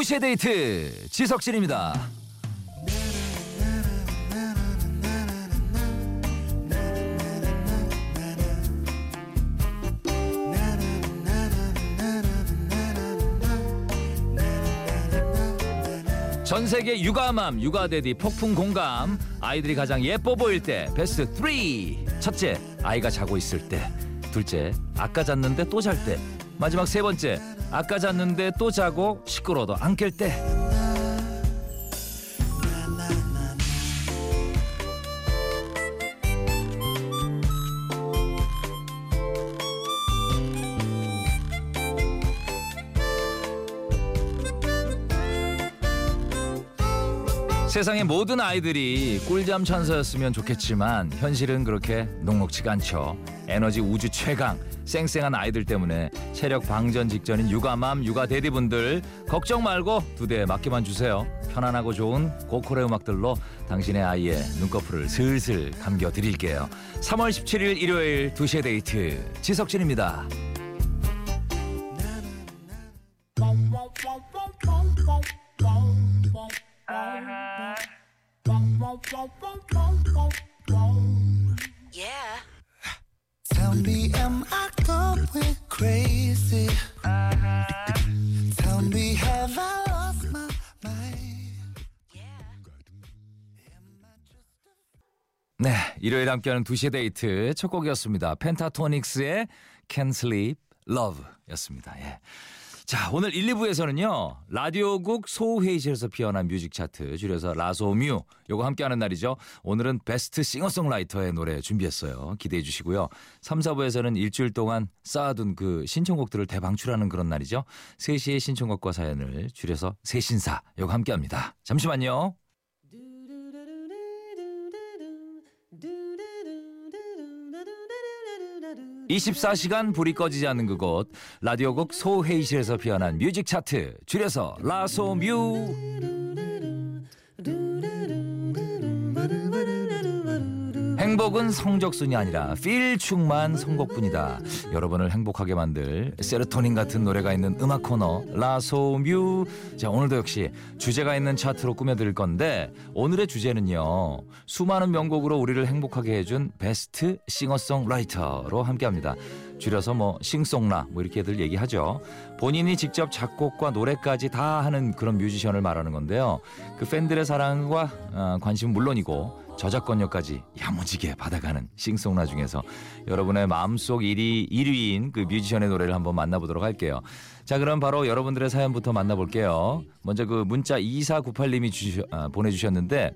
2시의 데이트 지석진입니다. 전 세계 육아맘, 육아데디 폭풍 공감. 아이들이 가장 예뻐 보일 때 베스트 3. 첫째, 아이가 자고 있을 때. 둘째, 아까 잤는데 또 잘 때. 마지막 세 번째, 아까 잤는데 또 자고 시끄러워도 안 깰 때. 세상의 모든 아이들이 꿀잠 천사였으면 좋겠지만 현실은 그렇게 녹록지가 않죠. 에너지 우주 최강 쌩쌩한 아이들 때문에 체력 방전 직전인 육아맘 육아 대디분들 걱정 말고 두 대 맡기만 주세요. 편안하고 좋은 고퀄의 음악들로 당신의 아이의 눈꺼풀을 슬슬 감겨 드릴게요. 3월 17일 일요일 2시의 데이트 지석진입니다. Yeah. 네, 일요일 함께하는 2시의 데이트 첫 곡이었습니다. 펜타토닉스의 Can't Sleep Love였습니다. 예. 자, 오늘 1, 2부에서는요. 라디오국 소회의실에서 피어난 뮤직 차트 줄여서 라소뮤 요거 함께하는 날이죠. 오늘은 베스트 싱어송라이터의 노래 준비했어요. 기대해 주시고요. 3, 4부에서는 일주일 동안 쌓아둔 그 신청곡들을 대방출하는 그런 날이죠. 3시의 신청곡과 사연을 줄여서 세신사 요거 함께합니다. 잠시만요. 24시간 불이 꺼지지 않는 그곳 라디오국 소회의실에서 피어난 뮤직 차트 줄여서 라소뮤 행복은 성적순이 아니라 필충만 선곡뿐이다 여러분을 행복하게 만들 세로토닌 같은 노래가 있는 음악 코너 라소뮤 자 오늘도 역시 주제가 있는 차트로 꾸며드릴 건데 오늘의 주제는요 수많은 명곡으로 우리를 행복하게 해준 베스트 싱어송라이터로 함께합니다 줄여서 뭐 싱송라 뭐 이렇게들 얘기하죠. 본인이 직접 작곡과 노래까지 다 하는 그런 뮤지션을 말하는 건데요. 그 팬들의 사랑과 어, 관심은 물론이고 저작권료까지 야무지게 받아가는 싱송라 중에서 여러분의 마음속 1위 1위인 그 뮤지션의 노래를 한번 만나보도록 할게요. 자 그럼 바로 여러분들의 사연부터 만나볼게요. 먼저 그 문자 2498님이 주셔, 아, 보내주셨는데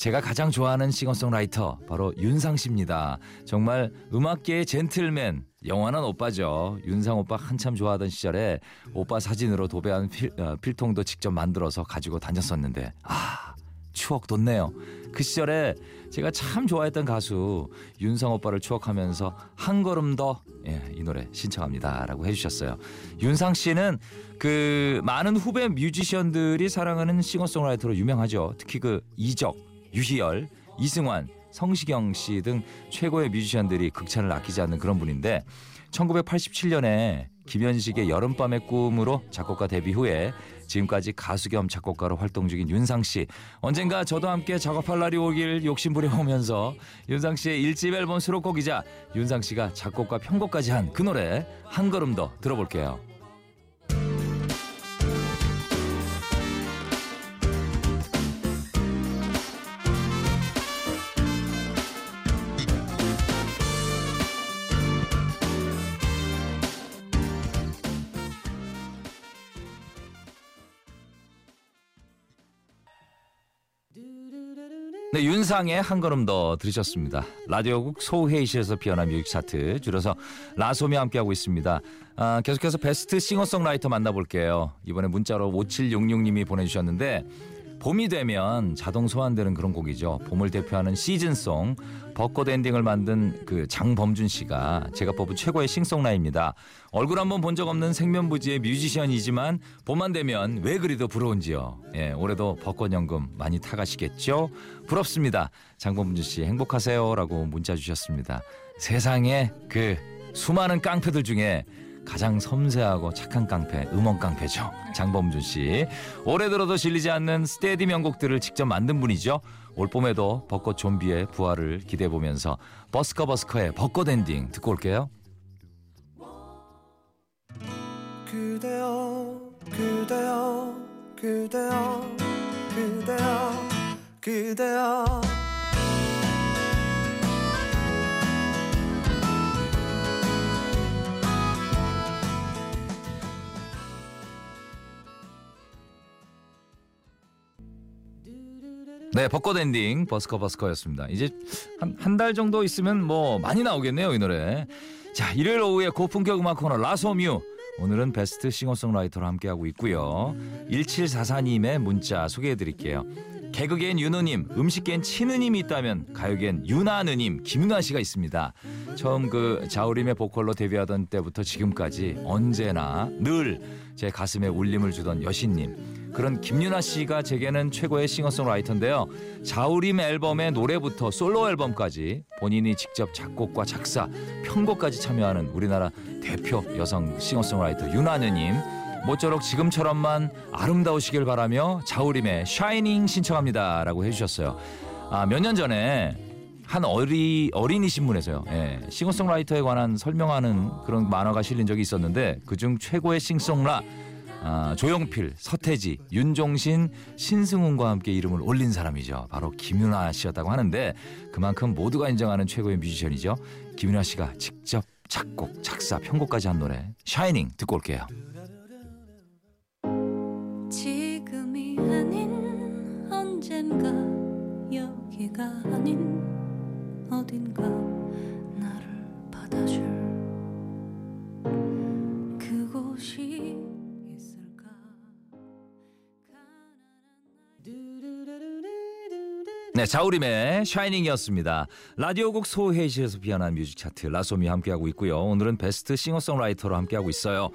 제가 가장 좋아하는 싱어송라이터 바로 윤상 씨입니다. 정말 음악계의 젠틀맨, 영원한 오빠죠. 윤상 오빠 한참 좋아하던 시절에 오빠 사진으로 도배한 필, 어, 필통도 직접 만들어서 가지고 다녔었는데 아 추억 돋네요. 그 시절에 제가 참 좋아했던 가수 윤상 오빠를 추억하면서 한 걸음 더 예, 이 노래 신청합니다라고 해주셨어요. 윤상 씨는 그 많은 후배 뮤지션들이 사랑하는 싱어송라이터로 유명하죠. 특히 그 이적 유희열, 이승환, 성시경 씨 등 최고의 뮤지션들이 극찬을 아끼지 않는 그런 분인데 1987년에 김현식의 여름밤의 꿈으로 작곡가 데뷔 후에 지금까지 가수 겸 작곡가로 활동 중인 윤상 씨. 언젠가 저도 함께 작업할 날이 오길 욕심부려 오면서 윤상 씨의 일집 앨범 수록곡이자 윤상 씨가 작곡과 편곡까지 한 그 노래 한 걸음 더 들어볼게요. 네, 윤상의 한 걸음 더 들으셨습니다. 라디오국 소회의실에서 피어난 뮤직 차트 줄여서 라소뮤 함께하고 있습니다. 아, 계속해서 베스트 싱어송라이터 만나볼게요. 이번에 문자로 5766님이 보내주셨는데 봄이 되면 자동 소환되는 그런 곡이죠. 봄을 대표하는 시즌송 벚꽃 엔딩을 만든 그 장범준 씨가 제가 뽑은 최고의 싱송라입니다. 얼굴 한번 본 적 없는 생면부지의 뮤지션이지만 봄만 되면 왜 그리도 부러운지요. 예, 올해도 벚꽃 연금 많이 타가시겠죠? 부럽습니다. 장범준 씨 행복하세요라고 문자 주셨습니다. 세상에 그 수많은 깡패들 중에 가장 섬세하고 착한 깡패, 음원 깡패죠. 장범준 씨. 올해 들어도 질리지 않는 steady 명곡들을 직접 만든 분이죠. 올 봄에도 벚꽃 좀비의 부활을 기대해 보면서 버스커 버스커의 벚꽃 엔딩 듣고 올게요. 그대여 그대여 그대여 그대여 그대여 네, 벚꽃 엔딩 버스커 버스커였습니다. 이제 한 한 달 정도 있으면 뭐 많이 나오겠네요, 이 노래. 자, 일요일 오후에 고품격 음악 코너 라소뮤. 오늘은 베스트 싱어송라이터로 함께하고 있고요. 1744님의 문자 소개해 드릴게요. 개그계엔 윤우님, 음식계엔 친우님이 있다면 가요계엔 유나느님, 김윤아 씨가 있습니다. 처음 그 자우림의 보컬로 데뷔하던 때부터 지금까지 언제나 늘 제 가슴에 울림을 주던 여신님. 그런 김윤아 씨가 제게는 최고의 싱어송라이터인데요. 자우림 앨범의 노래부터 솔로 앨범까지 본인이 직접 작곡과 작사, 편곡까지 참여하는 우리나라 대표 여성 싱어송라이터 윤하느님. 모쪼록 지금처럼만 아름다우시길 바라며 자우림의 샤이닝 신청합니다 라고 해주셨어요. 아, 몇 년 전에 한 어리 어린이 신문에서요. 예, 싱어송라이터에 관한 설명하는 그런 만화가 실린 적이 있었는데 그중 최고의 싱송라 아, 조용필, 서태지, 윤종신, 신승훈과 함께 이름을 올린 사람이죠. 바로 김윤아 씨였다고 하는데 그만큼 모두가 인정하는 최고의 뮤지션이죠. 김윤아 씨가 직접 작곡, 작사, 편곡까지 한 노래 샤이닝 듣고 올게요. 지금이 아닌 언젠가 여기가 아닌 어딘가 네, 자우림의 Shining이었습니다. 라디오국 소회의실에서 피어난 뮤직 차트 라소뮤 함께하고 있고요. 오늘은 베스트 싱어송라이터로 함께하고 있어요.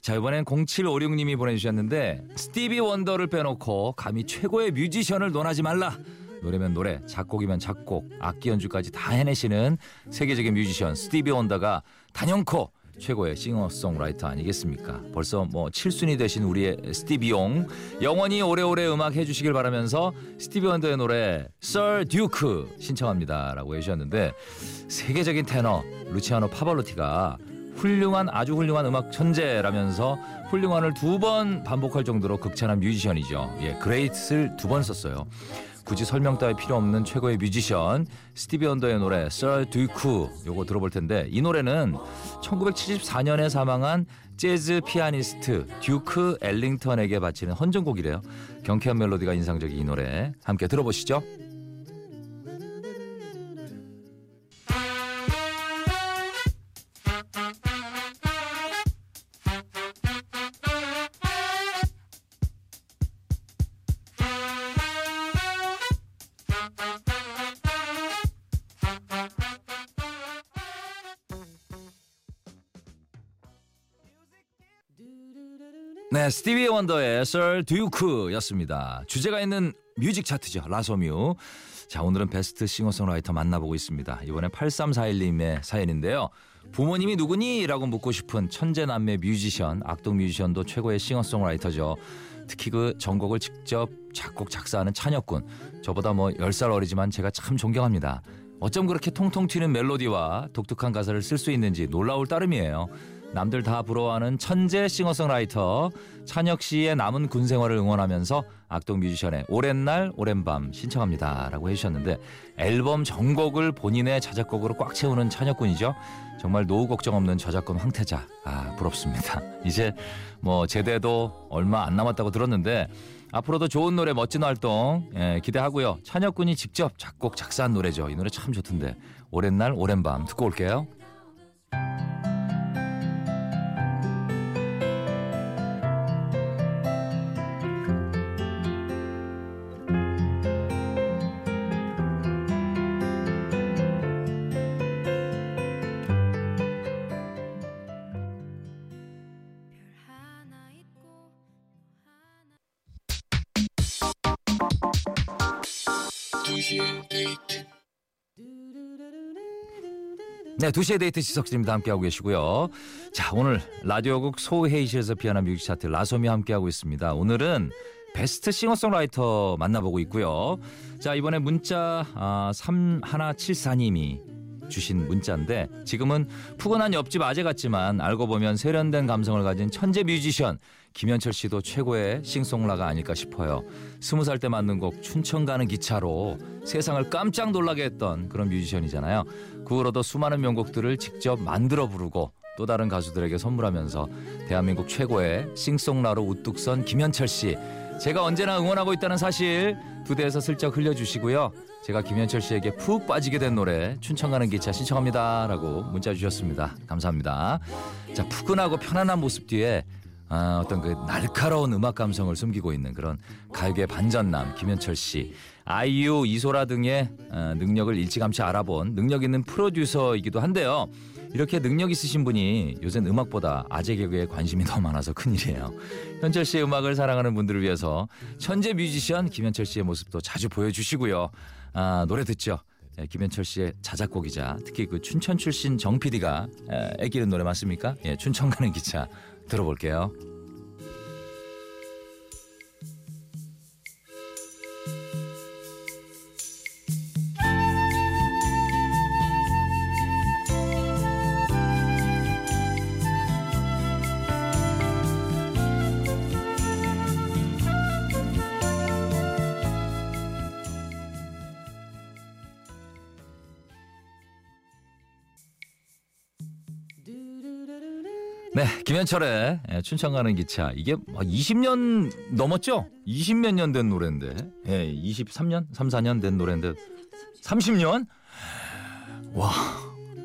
자, 이번엔 0756님이 보내주셨는데 스티비 원더를 빼놓고 감히 최고의 뮤지션을 논하지 말라. 노래면 노래, 작곡이면 작곡, 악기 연주까지 다 해내시는 세계적인 뮤지션 스티비 원더가 단연코 최고의 싱어송라이터 아니겠습니까? 벌써 뭐 7순이 되신 우리의 스티비 옹 영원히 오래오래 음악 해주시길 바라면서 스티비 원더의 노래 Sir Duke 신청합니다라고 해주셨는데 세계적인 테너 루치아노 파바로티가 훌륭한 아주 훌륭한 음악 천재라면서 훌륭한을 두 번 반복할 정도로 극찬한 뮤지션이죠. 예, great를 두 번 썼어요. 굳이 설명 따위 필요 없는 최고의 뮤지션 스티비 원더의 노래 Sir Duke 요거 들어볼 텐데 이 노래는 1974년에 사망한 재즈 피아니스트 듀크 엘링턴에게 바치는 헌정곡이래요. 경쾌한 멜로디가 인상적인 이 노래 함께 들어보시죠. 네, 스티비 원더의 Sir Duke였습니다. 주제가 있는 뮤직 차트죠. 라소뮤. 자, 오늘은 베스트 싱어송라이터 만나보고 있습니다. 이번에 8341님의 사연인데요. 부모님이 누구니? 라고 묻고 싶은 천재남매 뮤지션, 악동 뮤지션도 최고의 싱어송라이터죠. 특히 그 전곡을 직접 작곡, 작사하는 찬혁군. 저보다 뭐 10살 어리지만 제가 참 존경합니다. 어쩜 그렇게 통통 튀는 멜로디와 독특한 가사를 쓸 수 있는지 놀라울 따름이에요. 남들 다 부러워하는 천재 싱어송라이터 찬혁 씨의 남은 군 생활을 응원하면서 악동 뮤지션의 오랜 날 오랜 밤 신청합니다라고 해주셨는데 앨범 전곡을 본인의 자작곡으로 꽉 채우는 찬혁 군이죠. 정말 노후 걱정 없는 저작권 황태자. 아 부럽습니다. 이제 뭐 제대도 얼마 안 남았다고 들었는데 앞으로도 좋은 노래 멋진 활동 예, 기대하고요. 찬혁 군이 직접 작곡 작사한 노래죠. 이 노래 참 좋던데 오랜 날 오랜 밤 듣고 올게요. 네, 2시의 데이트 지석진입니다. 함께하고 계시고요. 자, 오늘 라디오국 소회의실에서 피어난 뮤직 차트 라소뮤 함께하고 있습니다. 오늘은 베스트 싱어송라이터 만나보고 있고요. 자, 이번에 문자 아, 3174님이 주신 문자인데 지금은 푸근한 옆집 아재 같지만 알고 보면 세련된 감성을 가진 천재 뮤지션 김현철 씨도 최고의 싱송라가 아닐까 싶어요. 스무 살 때 만든 곡 춘천 가는 기차로 세상을 깜짝 놀라게 했던 그런 뮤지션이잖아요. 그 후로도 수많은 명곡들을 직접 만들어 부르고 또 다른 가수들에게 선물하면서 대한민국 최고의 싱송라로 우뚝 선 김현철 씨. 제가 언제나 응원하고 있다는 사실 두 대에서 슬쩍 흘려주시고요. 제가 김현철 씨에게 푹 빠지게 된 노래 춘천 가는 기차 신청합니다. 라고 문자 주셨습니다. 감사합니다. 자, 푸근하고 편안한 모습 뒤에 아, 어떤 그 날카로운 음악 감성을 숨기고 있는 그런 가요계 반전남 김현철 씨. 아이유, 이소라 등의 어, 능력을 일찌감치 알아본 능력 있는 프로듀서이기도 한데요. 이렇게 능력 있으신 분이 요새는 음악보다 아재 개그에 관심이 더 많아서 큰일이에요. 현철 씨의 음악을 사랑하는 분들을 위해서 천재 뮤지션 김현철 씨의 모습도 자주 보여주시고요. 아, 노래 듣죠. 예, 김현철 씨의 자작곡이자 특히 그 춘천 출신 정 PD가 애기는 노래 맞습니까? 예, 춘천 가는 기차 들어볼게요. 김현철의 예, 춘천 가는 기차. 이게 20년 넘었죠? 20몇 년 된 노래인데. 예, 23년? 3, 4년 된 노래인데 30년? 와.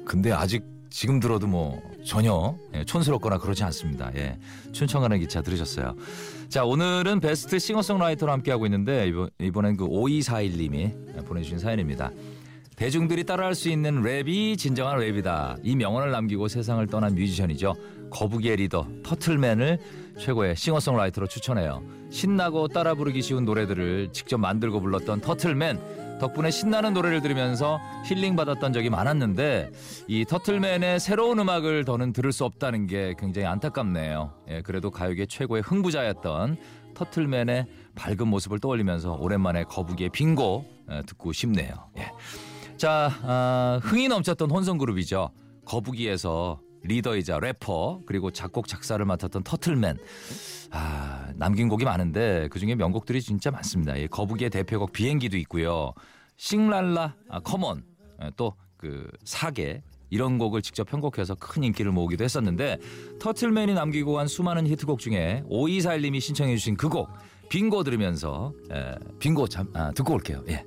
근데 아직 지금 들어도 뭐 전혀 예, 촌스럽거나 그러지 않습니다. 예. 춘천 가는 기차 들으셨어요. 자, 오늘은 베스트 싱어송라이터로 함께하고 있는데 이번, 이번엔 그 5241님이 보내주신 사연입니다. 대중들이 따라할 수 있는 랩이 진정한 랩이다. 이 명언을 남기고 세상을 떠난 뮤지션이죠. 거북이의 리더 터틀맨을 최고의 싱어송라이터로 추천해요. 신나고 따라 부르기 쉬운 노래들을 직접 만들고 불렀던 터틀맨 덕분에 신나는 노래를 들으면서 힐링 받았던 적이 많았는데 이 터틀맨의 새로운 음악을 더는 들을 수 없다는 게 굉장히 안타깝네요. 예, 그래도 가요계 최고의 흥부자였던 터틀맨의 밝은 모습을 떠올리면서 오랜만에 거북이의 빙고 예, 듣고 싶네요. 예. 자, 아, 흥이 넘쳤던 혼성 그룹이죠. 거북이에서 리더이자 래퍼 그리고 작곡 작사를 맡았던 터틀맨. 아, 남긴 곡이 많은데 그중에 명곡들이 진짜 많습니다. 이 거북이의 대표곡 비행기도 있고요. 싱랄라, 아, Come On, 또 그 사계 이런 곡을 직접 편곡해서 큰 인기를 모으기도 했었는데 터틀맨이 남기고 간 수많은 히트곡 중에 5241님이 신청해 주신 그 곡 빙고 들으면서 에, 빙고 잠, 아, 듣고 올게요. 예.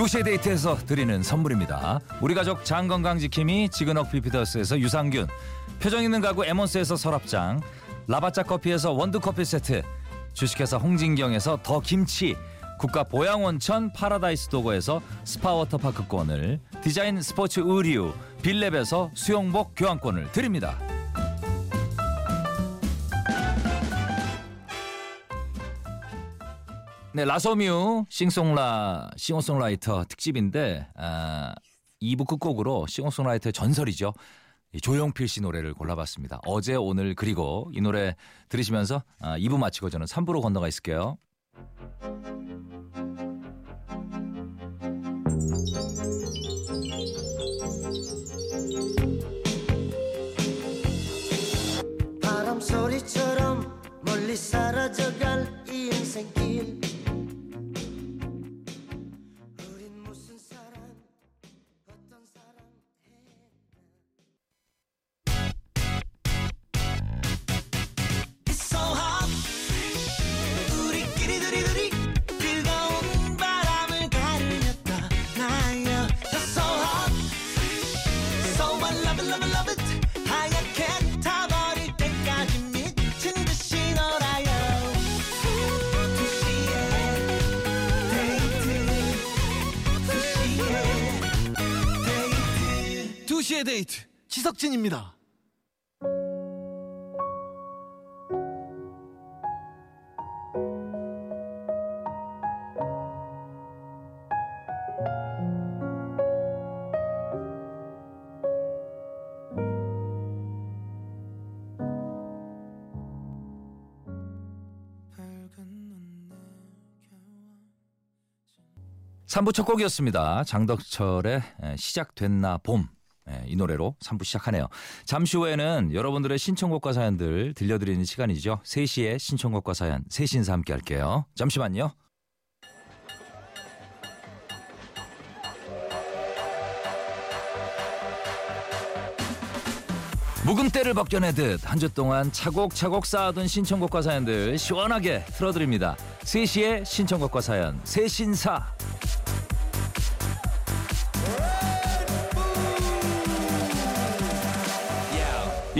2시의 데이트에서 드리는 선물입니다. 우리 가족 장건강지킴이 지근억 비피더스에서 유산균 표정 있는 가구 에몬스에서 서랍장 라바짜 커피에서 원두커피 세트 주식회사 홍진경에서 더 김치 국가 보양원천 파라다이스 도고에서 스파워터파크권을 디자인 스포츠 의류 빌랩에서 수영복 교환권을 드립니다. 네, 라소뮤 싱송라 싱어송라이터 특집인데 아, 2부 끝곡으로 싱어송라이터의 전설이죠. 이 조용필 씨 노래를 골라봤습니다. 어제 오늘 그리고 이 노래 들으시면서 아, 2부 마치고 저는 3부로 건너가 있을게요. 2시의 데이트 지석진입니다. 삼부첫 곡이었습니다. 장덕철의 에, 시작됐나 봄. 예, 이 노래로 3부 시작하네요. 잠시 후에는 여러분들의 신청곡과 사연들 들려드리는 시간이죠. 3시에 신청곡과 사연, 세신사 함께 할게요. 잠시만요. 묵은때를 벗겨내듯 한 주 동안 차곡차곡 쌓아둔 신청곡과 사연들 시원하게 틀어드립니다. 3시에 신청곡과 사연, 세신사.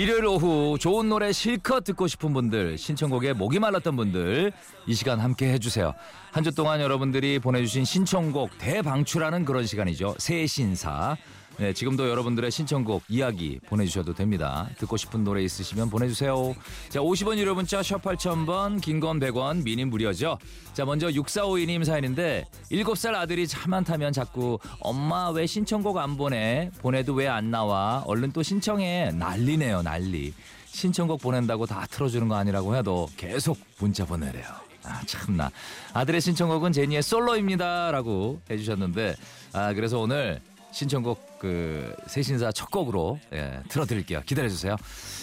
일요일 오후 좋은 노래 실컷 듣고 싶은 분들 신청곡에 목이 말랐던 분들 이 시간 함께 해주세요. 한 주 동안 여러분들이 보내주신 신청곡 대방출하는 그런 시간이죠. 새신사 네, 지금도 여러분들의 신청곡 이야기 보내주셔도 됩니다. 듣고 싶은 노래 있으시면 보내주세요. 자 50원 유료 문자 샵 8000번 긴 건 100원 미니 무료죠. 자 먼저 6452님 사연인데 7살 아들이 차만 타면 자꾸 엄마 왜 신청곡 안 보내? 보내도 왜 안 나와? 얼른 또 신청해. 난리네요 난리. 신청곡 보낸다고 다 틀어주는 거 아니라고 해도 계속 문자 보내래요. 아 참나. 아들의 신청곡은 제니의 솔로입니다 라고 해주셨는데 아 그래서 오늘 신청곡 그 세신사 첫 곡으로 예, 틀어드릴게요. 기다려주세요.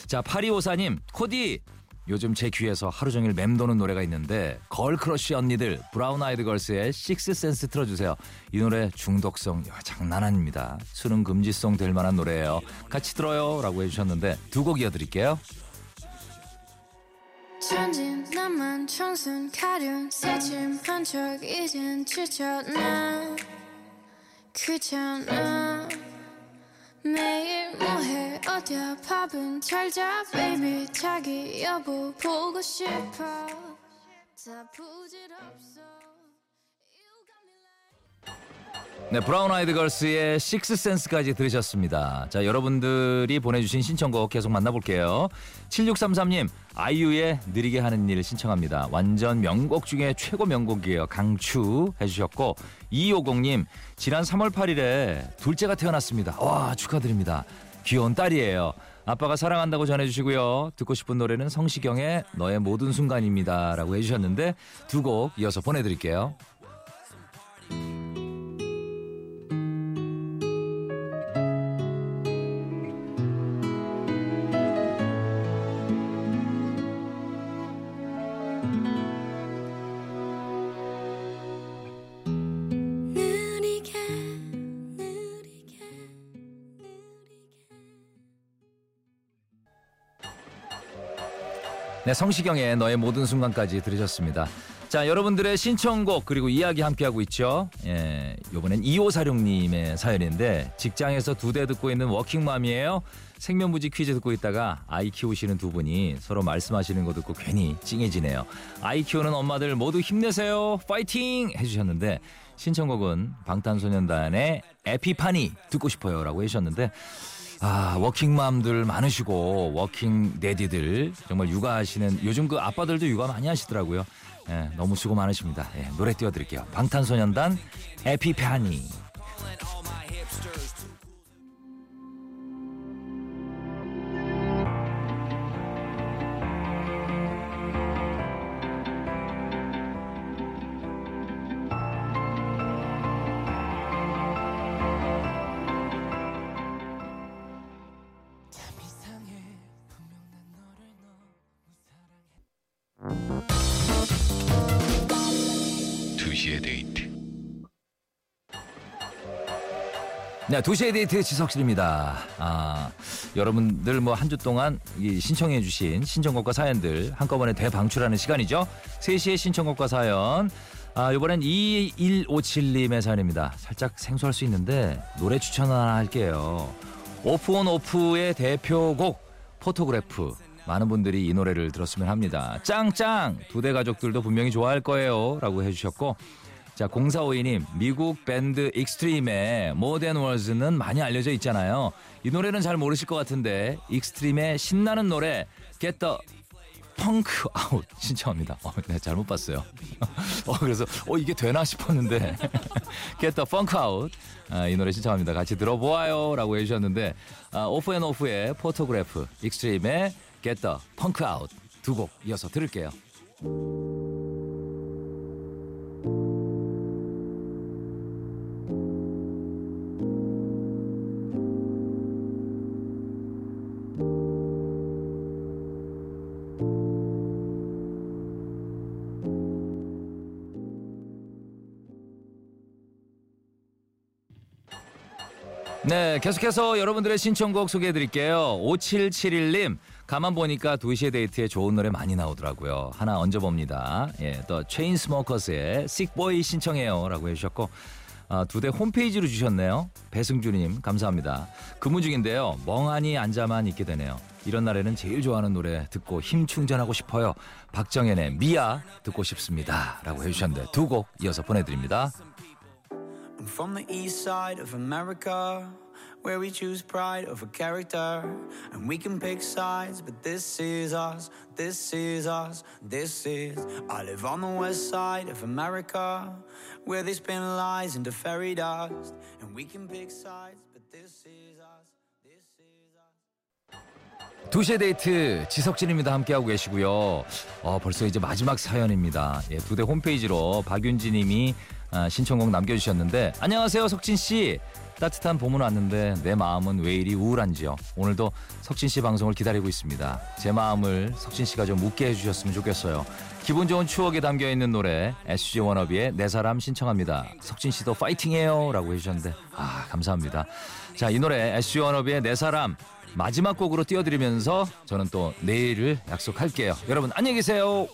자 8254님 코디. 요즘 제 귀에서 하루 종일 맴도는 노래가 있는데 걸크러쉬 언니들 브라운 아이드 걸스의 Sixth Sense 틀어주세요. 이 노래 중독성 야, 장난 아닙니다. 수능 금지송 될 만한 노래예요. 같이 들어요 라고 해주셨는데 두 곡 이어드릴게요. 천진난만 청순 가련 새침한 척 이젠 지쳐 나 귀찮아. 매일 뭐해? 어디야? 밥은 잘자 baby. 자기 여보 보고 싶어. 다 부질없어 네, 브라운 아이드 걸스의 식스센스까지 들으셨습니다. 자, 여러분들이 보내주신 신청곡 계속 만나볼게요. 7633님, 아이유의 느리게 하는 일 신청합니다. 완전 명곡 중에 최고 명곡이에요. 강추 해주셨고, 2250님, 지난 3월 8일에 둘째가 태어났습니다. 와, 축하드립니다. 귀여운 딸이에요. 아빠가 사랑한다고 전해주시고요. 듣고 싶은 노래는 성시경의 너의 모든 순간입니다. 라고 해주셨는데, 두 곡 이어서 보내드릴게요. 네, 성시경의 너의 모든 순간까지 들으셨습니다. 자, 여러분들의 신청곡 그리고 이야기 함께하고 있죠. 예, 요번엔 2546님의 사연인데 직장에서 두 대 듣고 있는 워킹맘이에요. 생면부지 퀴즈 듣고 있다가 아이 키우시는 두 분이 서로 말씀하시는 거 듣고 괜히 찡해지네요. 아이 키우는 엄마들 모두 힘내세요. 파이팅! 해주셨는데 신청곡은 방탄소년단의 에피파니 듣고 싶어요라고 해주셨는데 아, 워킹맘들 많으시고 워킹 데디들 정말 육아하시는 요즘 그 아빠들도 육아 많이 하시더라고요. 예, 너무 수고 많으십니다. 예, 노래 띄워드릴게요. 방탄소년단 에피파니. 네, 2시의 데이트 지석진입니다. 아, 여러분들 뭐 한 주 동안 이 신청해 주신 신청곡과 사연들 한꺼번에 대방출하는 시간이죠. 3시에 신청곡과 사연. 아, 이번엔 2157님의 사연입니다. 살짝 생소할 수 있는데 노래 추천 하나 할게요. 오프온오프의 대표곡 Photograph. 많은 분들이 이 노래를 들었으면 합니다. 짱짱! 두데 가족들도 분명히 좋아할 거예요. 라고 해주셨고 자, 0452님, 미국 밴드 익스트림의 More Than Words는 많이 알려져 있잖아요. 이 노래는 잘 모르실 것 같은데, 익스트림의 신나는 노래, Get the Funk Out 신청합니다. 어, 네, 잘못 봤어요. 어, 그래서 어 이게 되나 싶었는데 Get the Funk Out 아, 이 노래 신청합니다. 같이 들어보아요라고 해주셨는데 아, 오프온오프의 Photograph, 익스트림의 Get the Funk Out 두 곡 이어서 들을게요. 네, 계속해서 여러분들의 신청곡 소개해 드릴게요. 5771님, 가만 보니까 2시의 데이트에 좋은 노래 많이 나오더라고요. 하나 얹어봅니다. 예, 또 체인스모커스의 씩보이 신청해요. 라고 해주셨고, 아, 두 대 홈페이지로 주셨네요. 배승주님, 감사합니다. 근무 중인데요. 멍하니 앉아만 있게 되네요. 이런 날에는 제일 좋아하는 노래 듣고 힘 충전하고 싶어요. 박정현의 미아 듣고 싶습니다. 라고 해주셨는데 두 곡 이어서 보내드립니다. I'm from the east side of America, where we choose pride over character. And we can pick sides, but this is us, this is us, this is. I live on the west side of America, where they spin lies into fairy dust. And we can pick sides, but this is us, this is us. 두시의 데이트 지석진입니다. 함께하고 계시고요. 어, 벌써 이제 마지막 사연입니다. 예, 두 대 홈페이지로 박윤지 님이 아, 신청곡 남겨주셨는데 안녕하세요 석진 씨. 따뜻한 봄은 왔는데 내 마음은 왜 이리 우울한지요. 오늘도 석진 씨 방송을 기다리고 있습니다. 제 마음을 석진 씨가 좀 웃게 해주셨으면 좋겠어요. 기분 좋은 추억에 담겨 있는 노래 SG 워너비의 내 사람 신청합니다. 석진 씨도 파이팅해요라고 해주셨는데 아 감사합니다. 자 이 노래 SG 워너비의 내 사람 마지막 곡으로 띄워드리면서 저는 또 내일을 약속할게요. 여러분 안녕히 계세요.